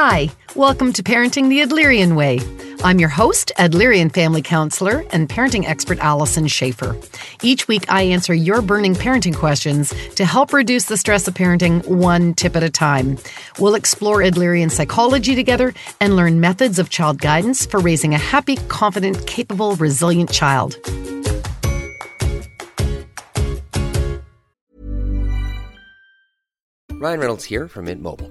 Hi, welcome to Parenting the Adlerian Way. I'm your host, Adlerian family counselor and parenting expert Allison Schaefer. Each week, I answer your burning parenting questions to help reduce the stress of parenting one tip at a time. We'll explore Adlerian psychology together and learn methods of child guidance for raising a happy, confident, capable, resilient child. Ryan Reynolds here from Mint Mobile.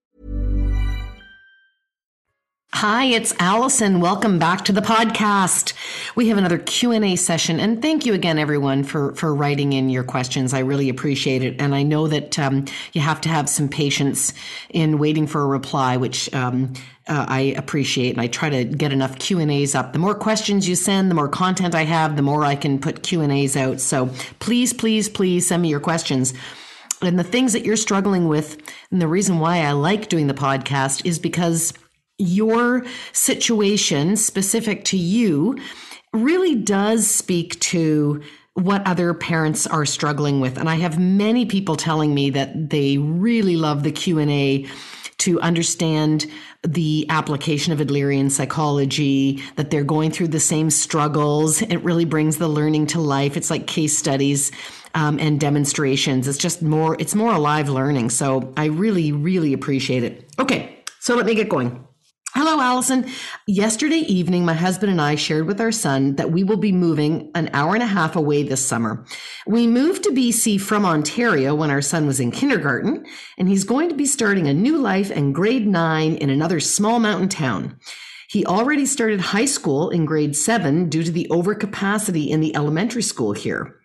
Hi, it's Allison. Welcome back to the podcast. We have another Q&A session and thank you again everyone for for writing in your questions. I really appreciate it and I know that um, you have to have some patience in waiting for a reply which um, uh, I appreciate and I try to get enough Q&As up. The more questions you send, the more content I have, the more I can put Q&As out. So please please please send me your questions and the things that you're struggling with and the reason why I like doing the podcast is because your situation specific to you really does speak to what other parents are struggling with. And i have many people telling me that they really love the q&a to understand the application of adlerian psychology that they're going through the same struggles. It really brings the learning to life. It's like case studies um, and demonstrations. It's just more it's more alive learning. So i really really appreciate it. Okay so let me get going Hello, Allison. Yesterday evening, my husband and I shared with our son that we will be moving an hour and a half away this summer. We moved to BC from Ontario when our son was in kindergarten, and he's going to be starting a new life in grade nine in another small mountain town. He already started high school in grade seven due to the overcapacity in the elementary school here.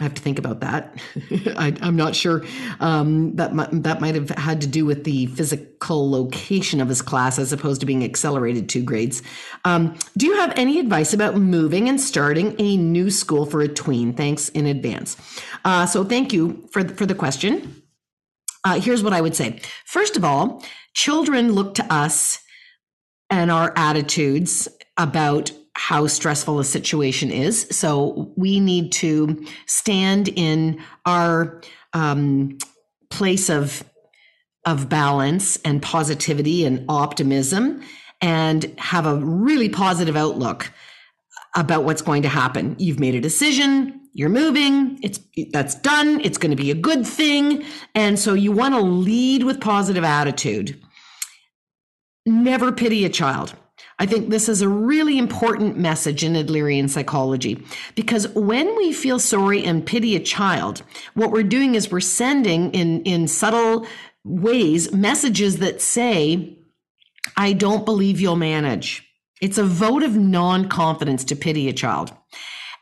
I have to think about that. I, am not sure um, that that might have had to do with the physical location of his class as opposed to being accelerated two grades. Um, do you have any advice about moving and starting a new school for a tween? Thanks in advance. Uh, so thank you for for the question. Uh, here's what I would say. First of all, children look to us and our attitudes about how stressful a situation is. So we need to stand in our um, place of of balance and positivity and optimism and have a really positive outlook about what's going to happen. You've made a decision, you're moving, it's that's done, it's going to be a good thing, and so you want to lead with positive attitude. Never pity a child. I think this is a really important message in Adlerian psychology because when we feel sorry and pity a child, what we're doing is we're sending in, in subtle ways messages that say, I don't believe you'll manage. It's a vote of non confidence to pity a child.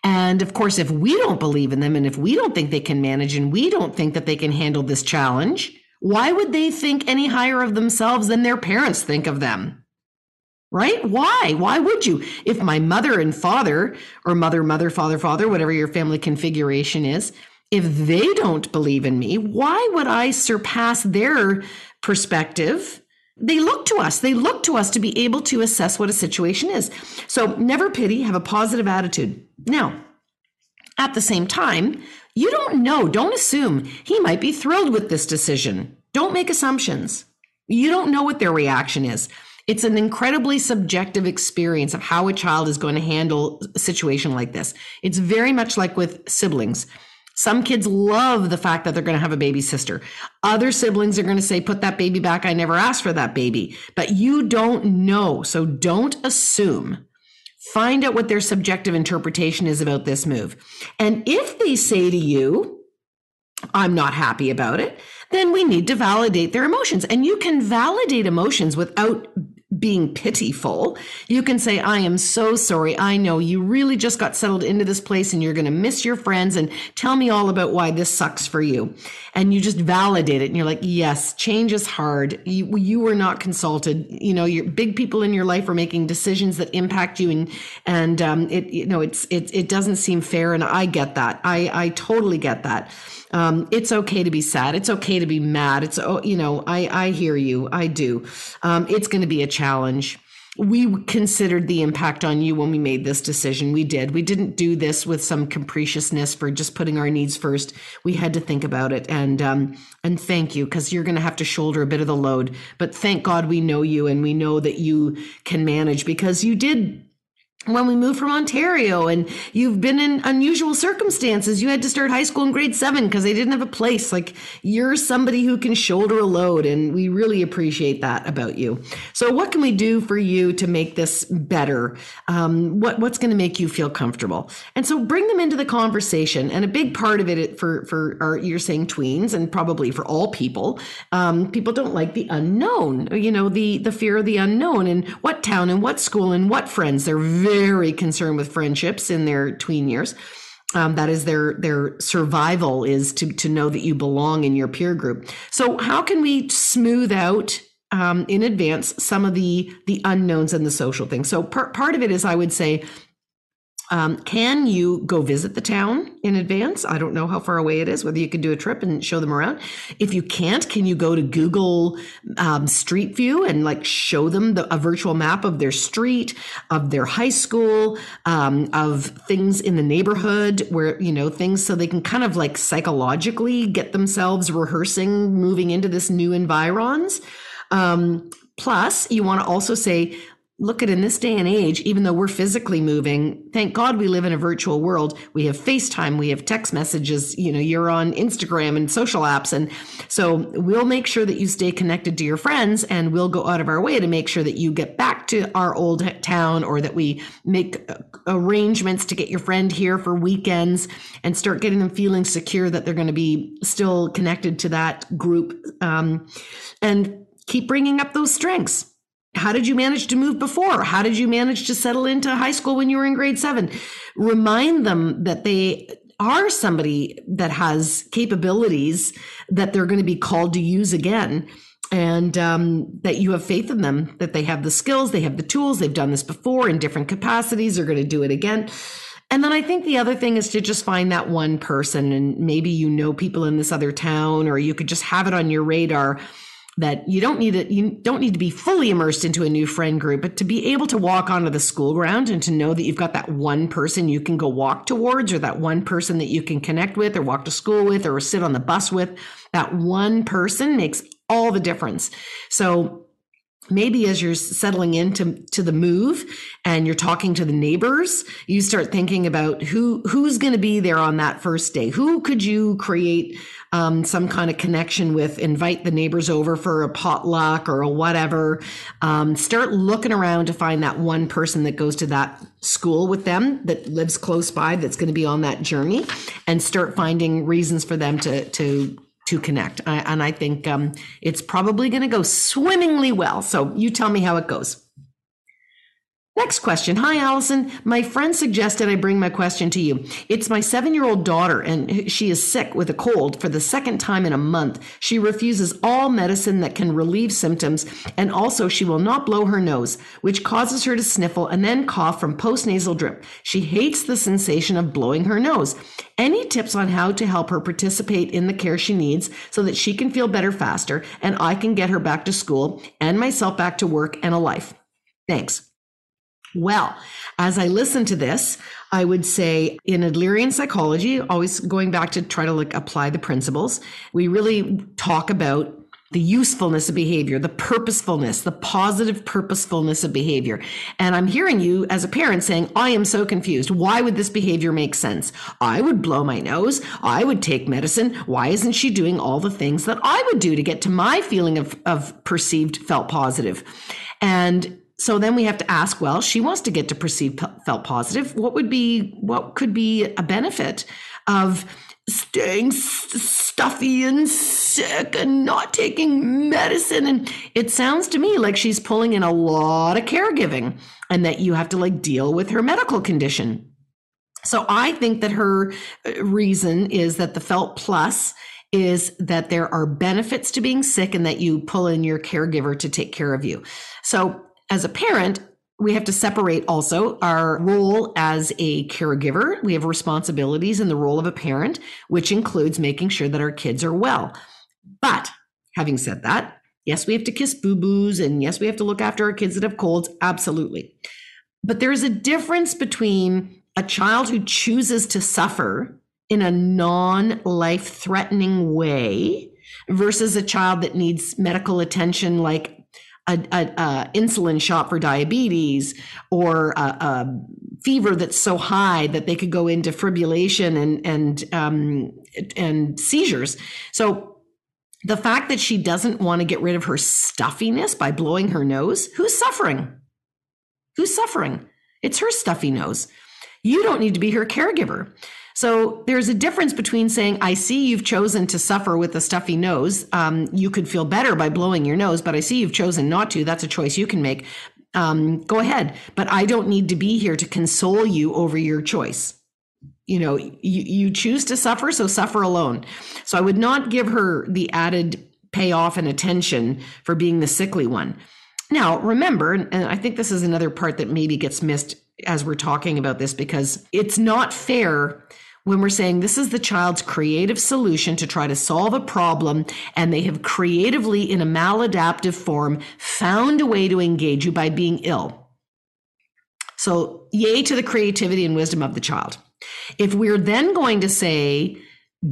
And of course, if we don't believe in them and if we don't think they can manage and we don't think that they can handle this challenge, why would they think any higher of themselves than their parents think of them? Right? Why? Why would you? If my mother and father, or mother, mother, father, father, whatever your family configuration is, if they don't believe in me, why would I surpass their perspective they look to us. They look to us to be able to assess what a situation is. So never pity, have a positive attitude. Now, at the same time, you don't know, don't assume he might be thrilled with this decision. Don't make assumptions. You don't know what their reaction is. It's an incredibly subjective experience of how a child is going to handle a situation like this. It's very much like with siblings. Some kids love the fact that they're going to have a baby sister. Other siblings are going to say, put that baby back. I never asked for that baby. But you don't know. So don't assume. Find out what their subjective interpretation is about this move. And if they say to you, I'm not happy about it, then we need to validate their emotions. And you can validate emotions without being pitiful. You can say, I am so sorry. I know you really just got settled into this place and you're going to miss your friends and tell me all about why this sucks for you. And you just validate it. And you're like, yes, change is hard. You, you were not consulted. You know, your big people in your life are making decisions that impact you. And, and, um, it, you know, it's, it, it doesn't seem fair. And I get that. I, I totally get that. Um, it's okay to be sad. It's okay to be mad. It's, oh, you know, I, I hear you. I do. Um, it's going to be a challenge. We considered the impact on you when we made this decision. We did. We didn't do this with some capriciousness for just putting our needs first. We had to think about it, and um, and thank you because you're going to have to shoulder a bit of the load. But thank God we know you and we know that you can manage because you did when we moved from Ontario and you've been in unusual circumstances. You had to start high school in grade seven because they didn't have a place. Like you're somebody who can shoulder a load, and we really appreciate that about you. So, what can we do for you to make this better? Um, what what's going to make you feel comfortable? And so, bring them into the conversation. And a big part of it for for our you're saying tweens, and probably for all people, um, people don't like the unknown. You know, the the fear of the unknown, and what town, and what school, and what friends. They're very concerned with friendships in their tween years. Um, that is their their survival is to to know that you belong in your peer group. So how can we smooth out um, in advance some of the the unknowns and the social things? So part part of it is I would say um, can you go visit the town in advance? I don't know how far away it is, whether you can do a trip and show them around. If you can't, can you go to Google um, Street View and like show them the, a virtual map of their street, of their high school, um, of things in the neighborhood where, you know, things so they can kind of like psychologically get themselves rehearsing moving into this new environs. Um, plus, you want to also say, look at in this day and age, even though we're physically moving, thank God we live in a virtual world. We have FaceTime, we have text messages, you know, you're on Instagram and social apps. And so we'll make sure that you stay connected to your friends and we'll go out of our way to make sure that you get back to our old town or that we make arrangements to get your friend here for weekends and start getting them feeling secure that they're going to be still connected to that group. Um, and keep bringing up those strengths how did you manage to move before? How did you manage to settle into high school when you were in grade seven? Remind them that they are somebody that has capabilities that they're going to be called to use again and um, that you have faith in them, that they have the skills, they have the tools, they've done this before in different capacities, they're going to do it again. And then I think the other thing is to just find that one person, and maybe you know people in this other town, or you could just have it on your radar that you don't need it you don't need to be fully immersed into a new friend group but to be able to walk onto the school ground and to know that you've got that one person you can go walk towards or that one person that you can connect with or walk to school with or sit on the bus with that one person makes all the difference. So maybe as you're settling into to the move and you're talking to the neighbors you start thinking about who who's going to be there on that first day? Who could you create um, some kind of connection with invite the neighbors over for a potluck or a whatever um, start looking around to find that one person that goes to that school with them that lives close by that's going to be on that journey and start finding reasons for them to to to connect. I, and I think um, it's probably going to go swimmingly well. So you tell me how it goes. Next question. Hi, Allison. My friend suggested I bring my question to you. It's my seven year old daughter, and she is sick with a cold for the second time in a month. She refuses all medicine that can relieve symptoms, and also she will not blow her nose, which causes her to sniffle and then cough from postnasal drip. She hates the sensation of blowing her nose. Any tips on how to help her participate in the care she needs so that she can feel better faster and I can get her back to school and myself back to work and a life? Thanks. Well, as I listen to this, I would say in Adlerian psychology, always going back to try to like apply the principles, we really talk about the usefulness of behavior, the purposefulness, the positive purposefulness of behavior. And I'm hearing you as a parent saying, I am so confused. Why would this behavior make sense? I would blow my nose. I would take medicine. Why isn't she doing all the things that I would do to get to my feeling of, of perceived felt positive? And so then we have to ask well she wants to get to perceive felt positive. What would be what could be a benefit of staying stuffy and sick and not taking medicine? And it sounds to me like she's pulling in a lot of caregiving and that you have to like deal with her medical condition. So i think that her uh, reason is that the felt plus is that there are benefits to being sick and that you pull in your caregiver to take care of you. So as a parent, we have to separate also our role as a caregiver. We have responsibilities in the role of a parent, which includes making sure that our kids are well. But having said that, yes, we have to kiss boo boos, and yes, we have to look after our kids that have colds. Absolutely. But there is a difference between a child who chooses to suffer in a non life threatening way versus a child that needs medical attention like a, a, a, insulin shot for diabetes or a, a, fever that's so high that they could go into fibrillation and and um, and seizures. So the fact that she doesn't want to get rid of her stuffiness by blowing her nose, who's suffering? Who's suffering? It's her stuffy nose. You don't need to be her caregiver. So there's a difference between saying, I see you've chosen to suffer with a stuffy nose. Um, you could feel better by blowing your nose, but I see you've chosen not to. That's a choice you can make. Um, go ahead. But I don't need to be here to console you over your choice. You know, you, you choose to suffer, so suffer alone. So I would not give her the added payoff and attention for being the sickly one. Now, remember, and I think this is another part that maybe gets missed as we're talking about this because it's not fair when we're saying this is the child's creative solution to try to solve a problem, and they have creatively, in a maladaptive form, found a way to engage you by being ill. So, yay to the creativity and wisdom of the child. If we're then going to say,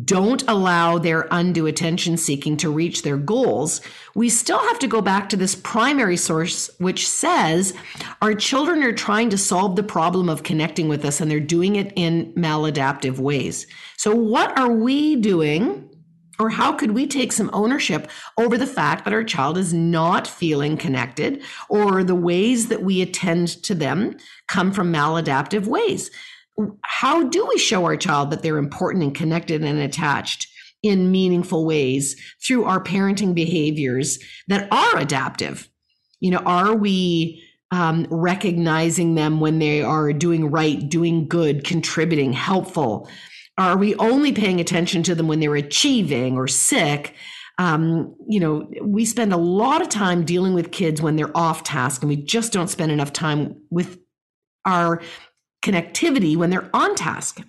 don't allow their undue attention seeking to reach their goals, we still have to go back to this primary source, which says our children are trying to solve the problem of connecting with us and they're doing it in maladaptive ways. So, what are we doing? Or how could we take some ownership over the fact that our child is not feeling connected or the ways that we attend to them come from maladaptive ways? How do we show our child that they're important and connected and attached in meaningful ways through our parenting behaviors that are adaptive? You know, are we um, recognizing them when they are doing right, doing good, contributing, helpful? Are we only paying attention to them when they're achieving or sick? Um, you know, we spend a lot of time dealing with kids when they're off task, and we just don't spend enough time with our connectivity when they're on task.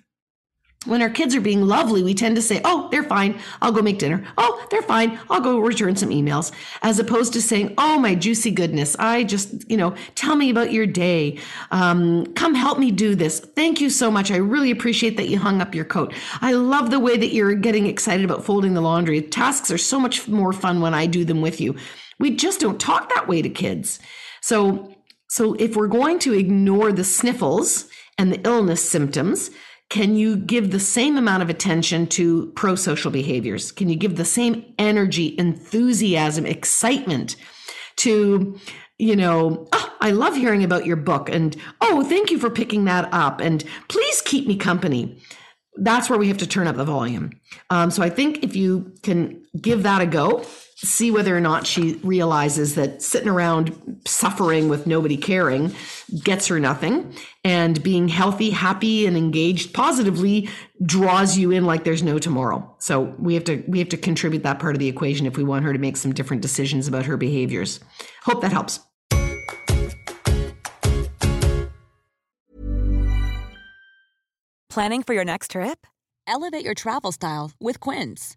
When our kids are being lovely, we tend to say, Oh, they're fine. I'll go make dinner. Oh, they're fine. I'll go return some emails. As opposed to saying, Oh, my juicy goodness. I just, you know, tell me about your day. Um, come help me do this. Thank you so much. I really appreciate that you hung up your coat. I love the way that you're getting excited about folding the laundry. Tasks are so much more fun when I do them with you. We just don't talk that way to kids. So, so if we're going to ignore the sniffles, and the illness symptoms, can you give the same amount of attention to pro social behaviors? Can you give the same energy, enthusiasm, excitement to, you know, oh, I love hearing about your book and oh, thank you for picking that up and please keep me company. That's where we have to turn up the volume. Um, so I think if you can give that a go, see whether or not she realizes that sitting around suffering with nobody caring gets her nothing and being healthy happy and engaged positively draws you in like there's no tomorrow. So we have to we have to contribute that part of the equation if we want her to make some different decisions about her behaviors. Hope that helps. Planning for your next trip? Elevate your travel style with quince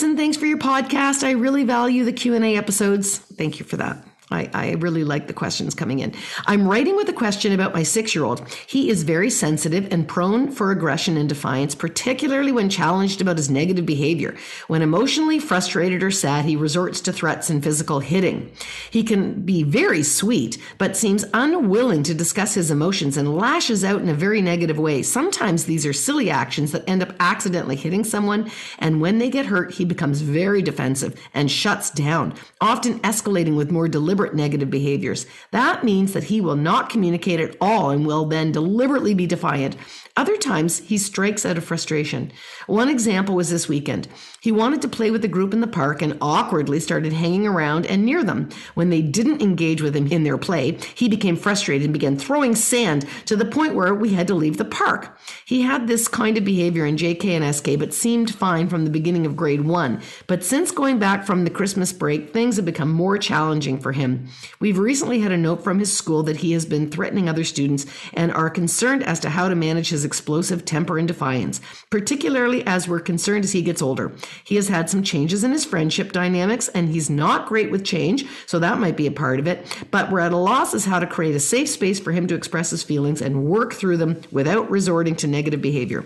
allison thanks for your podcast. I really value the q&a episodes. Thank you for that I, I, really like the questions coming in. I'm writing with a question about my six year old. He is very sensitive and prone for aggression and defiance, particularly when challenged about his negative behavior. When emotionally frustrated or sad, he resorts to threats and physical hitting. He can be very sweet, but seems unwilling to discuss his emotions and lashes out in a very negative way. Sometimes these are silly actions that end up accidentally hitting someone, and when they get hurt, he becomes very defensive and shuts down, often escalating with more deliberate negative behaviors. That means that he will not communicate at all and will then deliberately be defiant. Other times, he strikes out of frustration. One example was this weekend. He wanted to play with the group in the park and awkwardly started hanging around and near them. When they didn't engage with him in their play, he became frustrated and began throwing sand to the point where we had to leave the park. He had this kind of behavior in JK and SK, but seemed fine from the beginning of grade one. But since going back from the Christmas break, things have become more challenging for him. We've recently had a note from his school that he has been threatening other students and are concerned as to how to manage his explosive temper and defiance, particularly as we're concerned as he gets older. He has had some changes in his friendship dynamics and he's not great with change, so that might be a part of it. But we're at a loss as how to create a safe space for him to express his feelings and work through them without resorting to negative behavior.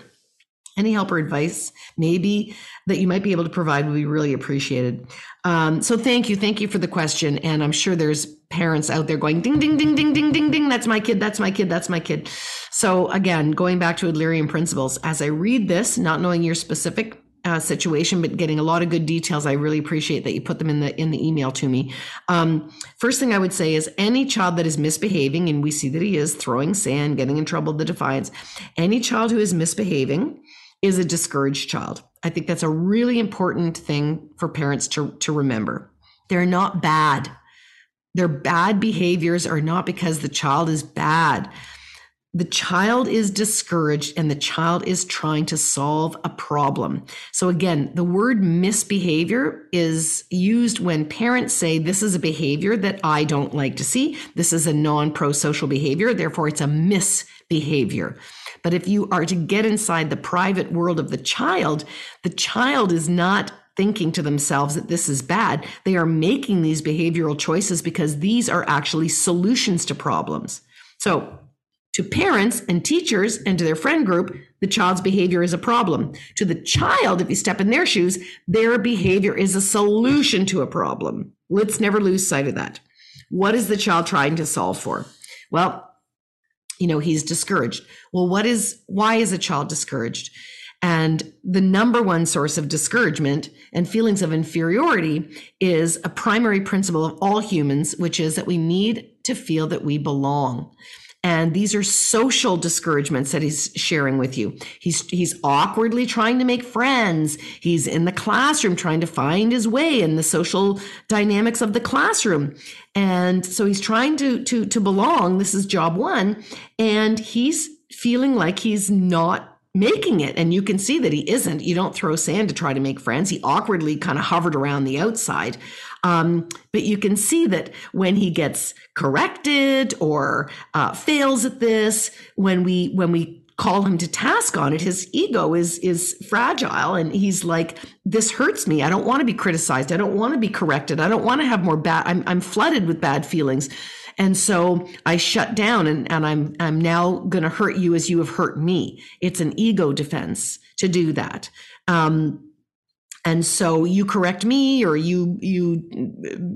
Any help or advice, maybe that you might be able to provide, would be really appreciated. Um, so, thank you, thank you for the question. And I'm sure there's parents out there going ding, ding, ding, ding, ding, ding, ding. That's my kid. That's my kid. That's my kid. So, again, going back to Adlerian principles, as I read this, not knowing your specific uh, situation, but getting a lot of good details. I really appreciate that you put them in the in the email to me. Um, first thing I would say is any child that is misbehaving, and we see that he is throwing sand, getting in trouble, the defiance. Any child who is misbehaving is a discouraged child. I think that's a really important thing for parents to, to remember. They're not bad. Their bad behaviors are not because the child is bad. The child is discouraged and the child is trying to solve a problem. So, again, the word misbehavior is used when parents say, This is a behavior that I don't like to see. This is a non pro social behavior. Therefore, it's a misbehavior. But if you are to get inside the private world of the child, the child is not thinking to themselves that this is bad. They are making these behavioral choices because these are actually solutions to problems. So, to parents and teachers and to their friend group, the child's behavior is a problem. To the child, if you step in their shoes, their behavior is a solution to a problem. Let's never lose sight of that. What is the child trying to solve for? Well, you know, he's discouraged. Well, what is, why is a child discouraged? And the number one source of discouragement and feelings of inferiority is a primary principle of all humans, which is that we need to feel that we belong. And these are social discouragements that he's sharing with you. He's, he's awkwardly trying to make friends. He's in the classroom trying to find his way in the social dynamics of the classroom. And so he's trying to, to, to belong. This is job one. And he's feeling like he's not making it and you can see that he isn't. You don't throw sand to try to make friends. He awkwardly kind of hovered around the outside. Um, but you can see that when he gets corrected or uh, fails at this when we when we call him to task on it his ego is is fragile and he's like this hurts me. I don't want to be criticized. I don't want to be corrected. I don't want to have more bad i'm, I'm flooded with bad feelings and so i shut down and, and i'm i'm now going to hurt you as you have hurt me it's an ego defense to do that um, and so you correct me or you you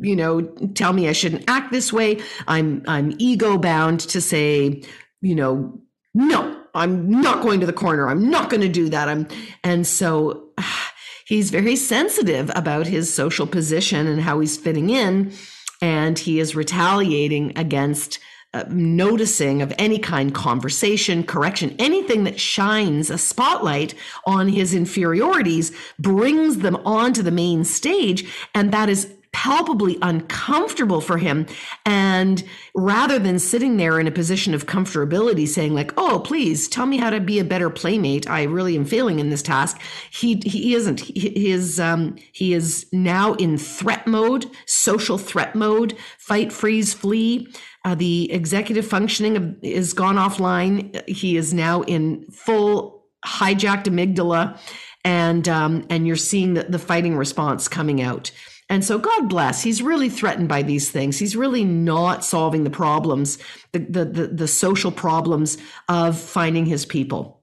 you know tell me i shouldn't act this way i'm i'm ego bound to say you know no I'm not going to the corner. I'm not going to do that. I'm, and so he's very sensitive about his social position and how he's fitting in. And he is retaliating against uh, noticing of any kind conversation, correction, anything that shines a spotlight on his inferiorities brings them onto the main stage. And that is palpably uncomfortable for him. And rather than sitting there in a position of comfortability saying like, "Oh, please tell me how to be a better playmate. I really am failing in this task." He he isn't. He is um he is now in threat mode, social threat mode, fight, freeze, flee. Uh, the executive functioning of, is gone offline. He is now in full hijacked amygdala, and um, and you're seeing the, the fighting response coming out. And so God bless, he's really threatened by these things. He's really not solving the problems, the, the, the, the social problems of finding his people.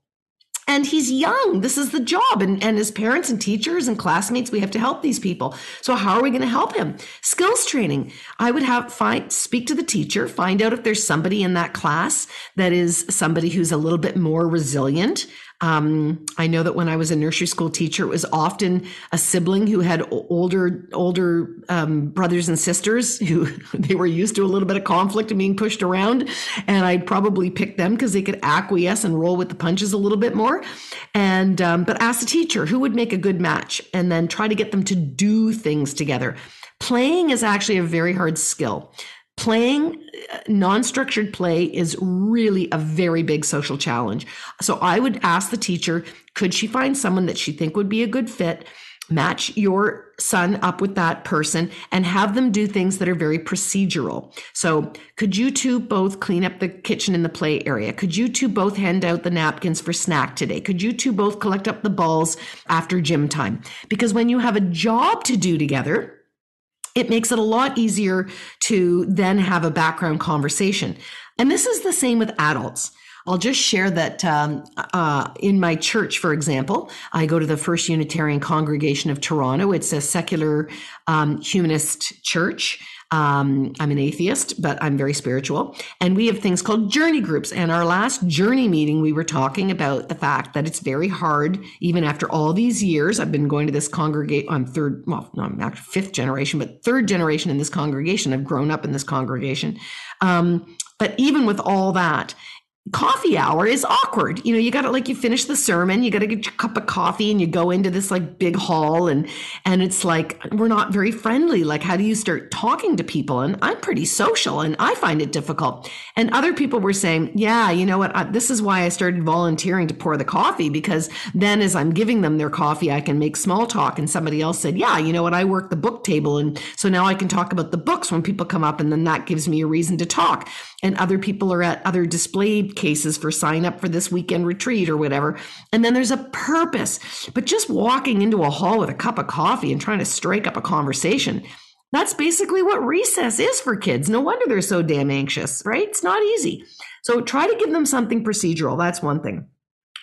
And he's young. This is the job. And, and his parents and teachers and classmates we have to help these people. So how are we going to help him? Skills training. I would have find speak to the teacher find out if there's somebody in that class that is somebody who's a little bit more resilient um, I know that when I was a nursery school teacher, it was often a sibling who had older older um, brothers and sisters who they were used to a little bit of conflict and being pushed around, and I'd probably pick them because they could acquiesce and roll with the punches a little bit more. And um, but ask the teacher who would make a good match, and then try to get them to do things together. Playing is actually a very hard skill playing uh, non-structured play is really a very big social challenge. So i would ask the teacher could she find someone that she think would be a good fit match your son up with that person and have them do things that are very procedural? So could you two both clean up the kitchen in the play area? Could you two both hand out the napkins for snack today? Could you two both collect up the balls after gym time? Because when you have a job to do together it makes it a lot easier to then have a background conversation. And this is the same with adults. I'll just share that um, uh, in my church, for example, I go to the First Unitarian Congregation of Toronto. It's a secular um, humanist church. Um, I'm an atheist, but I'm very spiritual. And we have things called journey groups. And our last journey meeting, we were talking about the fact that it's very hard, even after all these years. I've been going to this congregation, I'm third, well, no, I'm actually fifth generation, but third generation in this congregation. I've grown up in this congregation. Um, but even with all that, coffee hour is awkward. You know, you got to like you finish the sermon, you got to get your cup of coffee and you go into this like big hall and and it's like we're not very friendly. Like how do you start talking to people? And I'm pretty social and I find it difficult. And other people were saying, "Yeah, you know what? I, this is why I started volunteering to pour the coffee because then as I'm giving them their coffee, I can make small talk." And somebody else said, "Yeah, you know what? I work the book table and so now I can talk about the books when people come up and then that gives me a reason to talk." And other people are at other display cases for sign up for this weekend retreat or whatever. And then there's a purpose. But just walking into a hall with a cup of coffee and trying to strike up a conversation, that's basically what recess is for kids. No wonder they're so damn anxious, right? It's not easy. So try to give them something procedural. That's one thing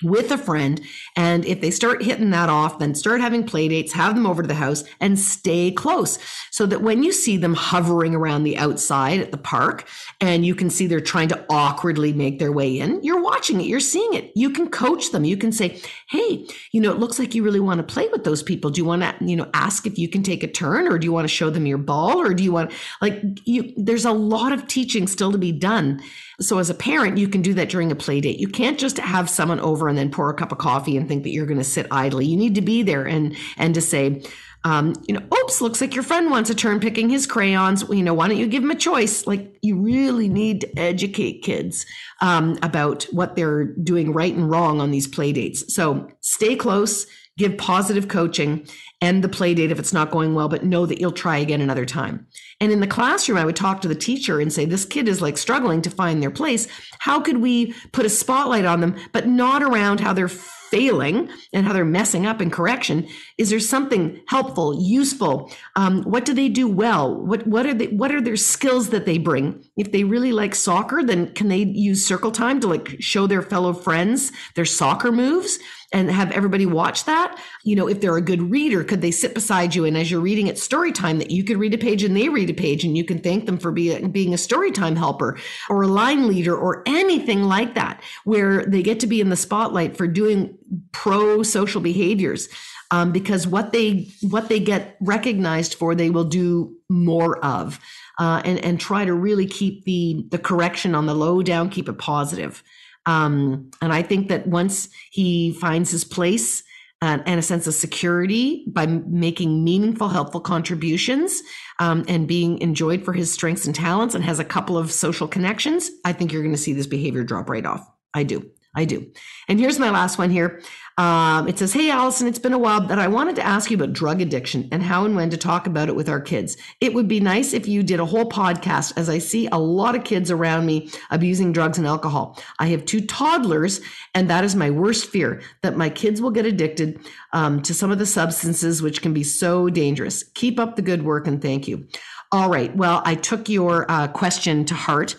with a friend. And if they start hitting that off, then start having play dates, have them over to the house and stay close so that when you see them hovering around the outside at the park and you can see they're trying to awkwardly make their way in, you're watching it, you're seeing it. You can coach them. You can say, Hey, you know, it looks like you really want to play with those people. Do you want to, you know, ask if you can take a turn or do you want to show them your ball or do you want like you, there's a lot of teaching still to be done. So as a parent, you can do that during a play date. You can't just have someone over and then pour a cup of coffee and think that you're going to sit idly. You need to be there and and to say, Um, you know, oops, looks like your friend wants a turn picking his crayons. You know, why don't you give him a choice? Like, you really need to educate kids um, about what they're doing right and wrong on these play dates. So stay close, give positive coaching, end the play date if it's not going well, but know that you'll try again another time. And in the classroom, I would talk to the teacher and say, This kid is like struggling to find their place. How could we put a spotlight on them, but not around how they're failing and how they're messing up in correction? Is there something helpful useful? Um, what do they do well? What what are they what are their skills that they bring? If they really like soccer then can they use circle time to like show their fellow friends their soccer moves and have everybody watch that you know if they're a good reader could they sit beside you? And as you're reading at story time that you could read a page and they read a page and you can thank them for being being a story time helper or a line leader or anything like that where they get to be in the spotlight for doing pro social behaviors um, because what they what they get recognized for they will do more of uh, and and try to really keep the the correction on the low down keep it positive um, and i think that once he finds his place uh, and a sense of security by making meaningful helpful contributions um, and being enjoyed for his strengths and talents and has a couple of social connections i think you're going to see this behavior drop right off. I do I do. And here's my last one here. Um, it says, Hey, Allison, it's been a while, but I wanted to ask you about drug addiction and how and when to talk about it with our kids. It would be nice if you did a whole podcast, as I see a lot of kids around me abusing drugs and alcohol. I have two toddlers, and that is my worst fear that my kids will get addicted um, to some of the substances, which can be so dangerous. Keep up the good work and thank you. All right. Well, I took your uh, question to heart,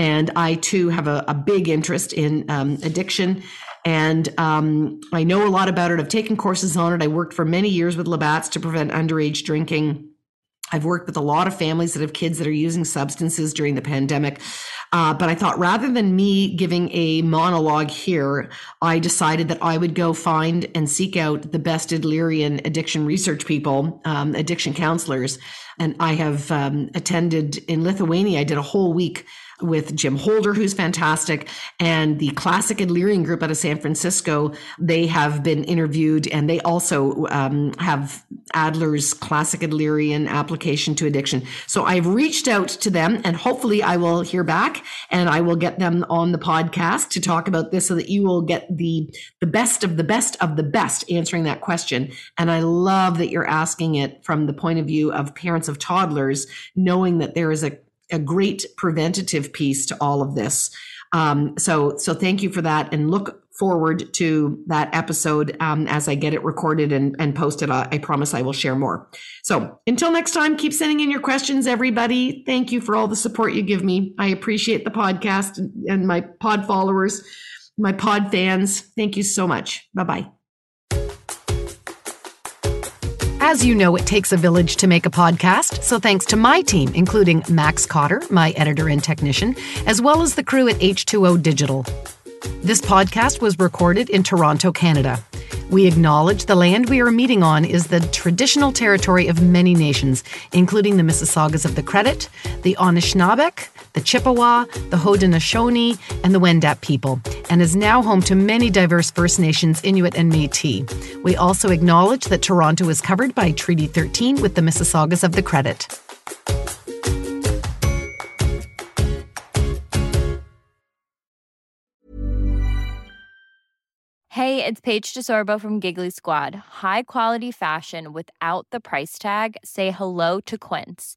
and I too have a, a big interest in um, addiction. And um, I know a lot about it. I've taken courses on it. I worked for many years with Labatt's to prevent underage drinking. I've worked with a lot of families that have kids that are using substances during the pandemic. Uh, but I thought rather than me giving a monologue here, I decided that I would go find and seek out the best Adlerian addiction research people, um, addiction counselors. And I have um, attended in Lithuania, I did a whole week with Jim Holder, who's fantastic, and the Classic Adlerian Group out of San Francisco. They have been interviewed, and they also um, have Adler's Classic Adlerian application to addiction. So I've reached out to them, and hopefully I will hear back, and I will get them on the podcast to talk about this, so that you will get the the best of the best of the best answering that question. And I love that you're asking it from the point of view of parents of toddlers, knowing that there is a a great preventative piece to all of this. Um, so, so thank you for that, and look forward to that episode um, as I get it recorded and, and posted. I, I promise I will share more. So, until next time, keep sending in your questions, everybody. Thank you for all the support you give me. I appreciate the podcast and, my pod followers, my pod fans. Thank you so much. Bye bye. As you know, it takes a village to make a podcast, so thanks to my team, including Max Cotter, my editor and technician, as well as the crew at H2O Digital. This podcast was recorded in Toronto, Canada. We acknowledge the land we are meeting on is the traditional territory of many nations, including the Mississaugas of the Credit, the Anishinaabeg, the Chippewa, the Haudenosaunee, and the Wendat people, and is now home to many diverse First Nations, Inuit, and Métis. We also acknowledge that Toronto is covered by Treaty 13 with the Mississaugas of the Credit. Hey, it's Paige DeSorbo from Giggly Squad. High quality fashion without the price tag. Say hello to Quince.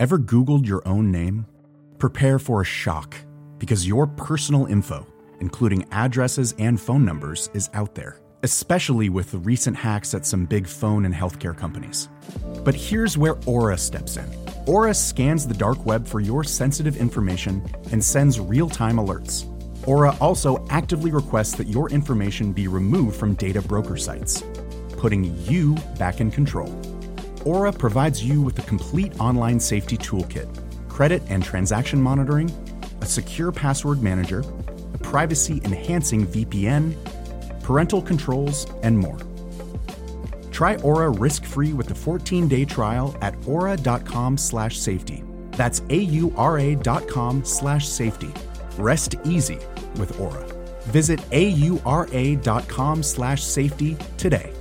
Ever Googled your own name? Prepare for a shock because your personal info, including addresses and phone numbers, is out there, especially with the recent hacks at some big phone and healthcare companies. But here's where Aura steps in. Aura scans the dark web for your sensitive information and sends real time alerts. Aura also actively requests that your information be removed from data broker sites, putting you back in control. Aura provides you with a complete online safety toolkit, credit and transaction monitoring, a secure password manager, a privacy enhancing VPN, parental controls, and more. Try Aura risk-free with a 14-day trial at aura.com/safety. That's a-u-r-a dot com slash safety. Rest easy with Aura. Visit a-u-r-a dot com slash safety today.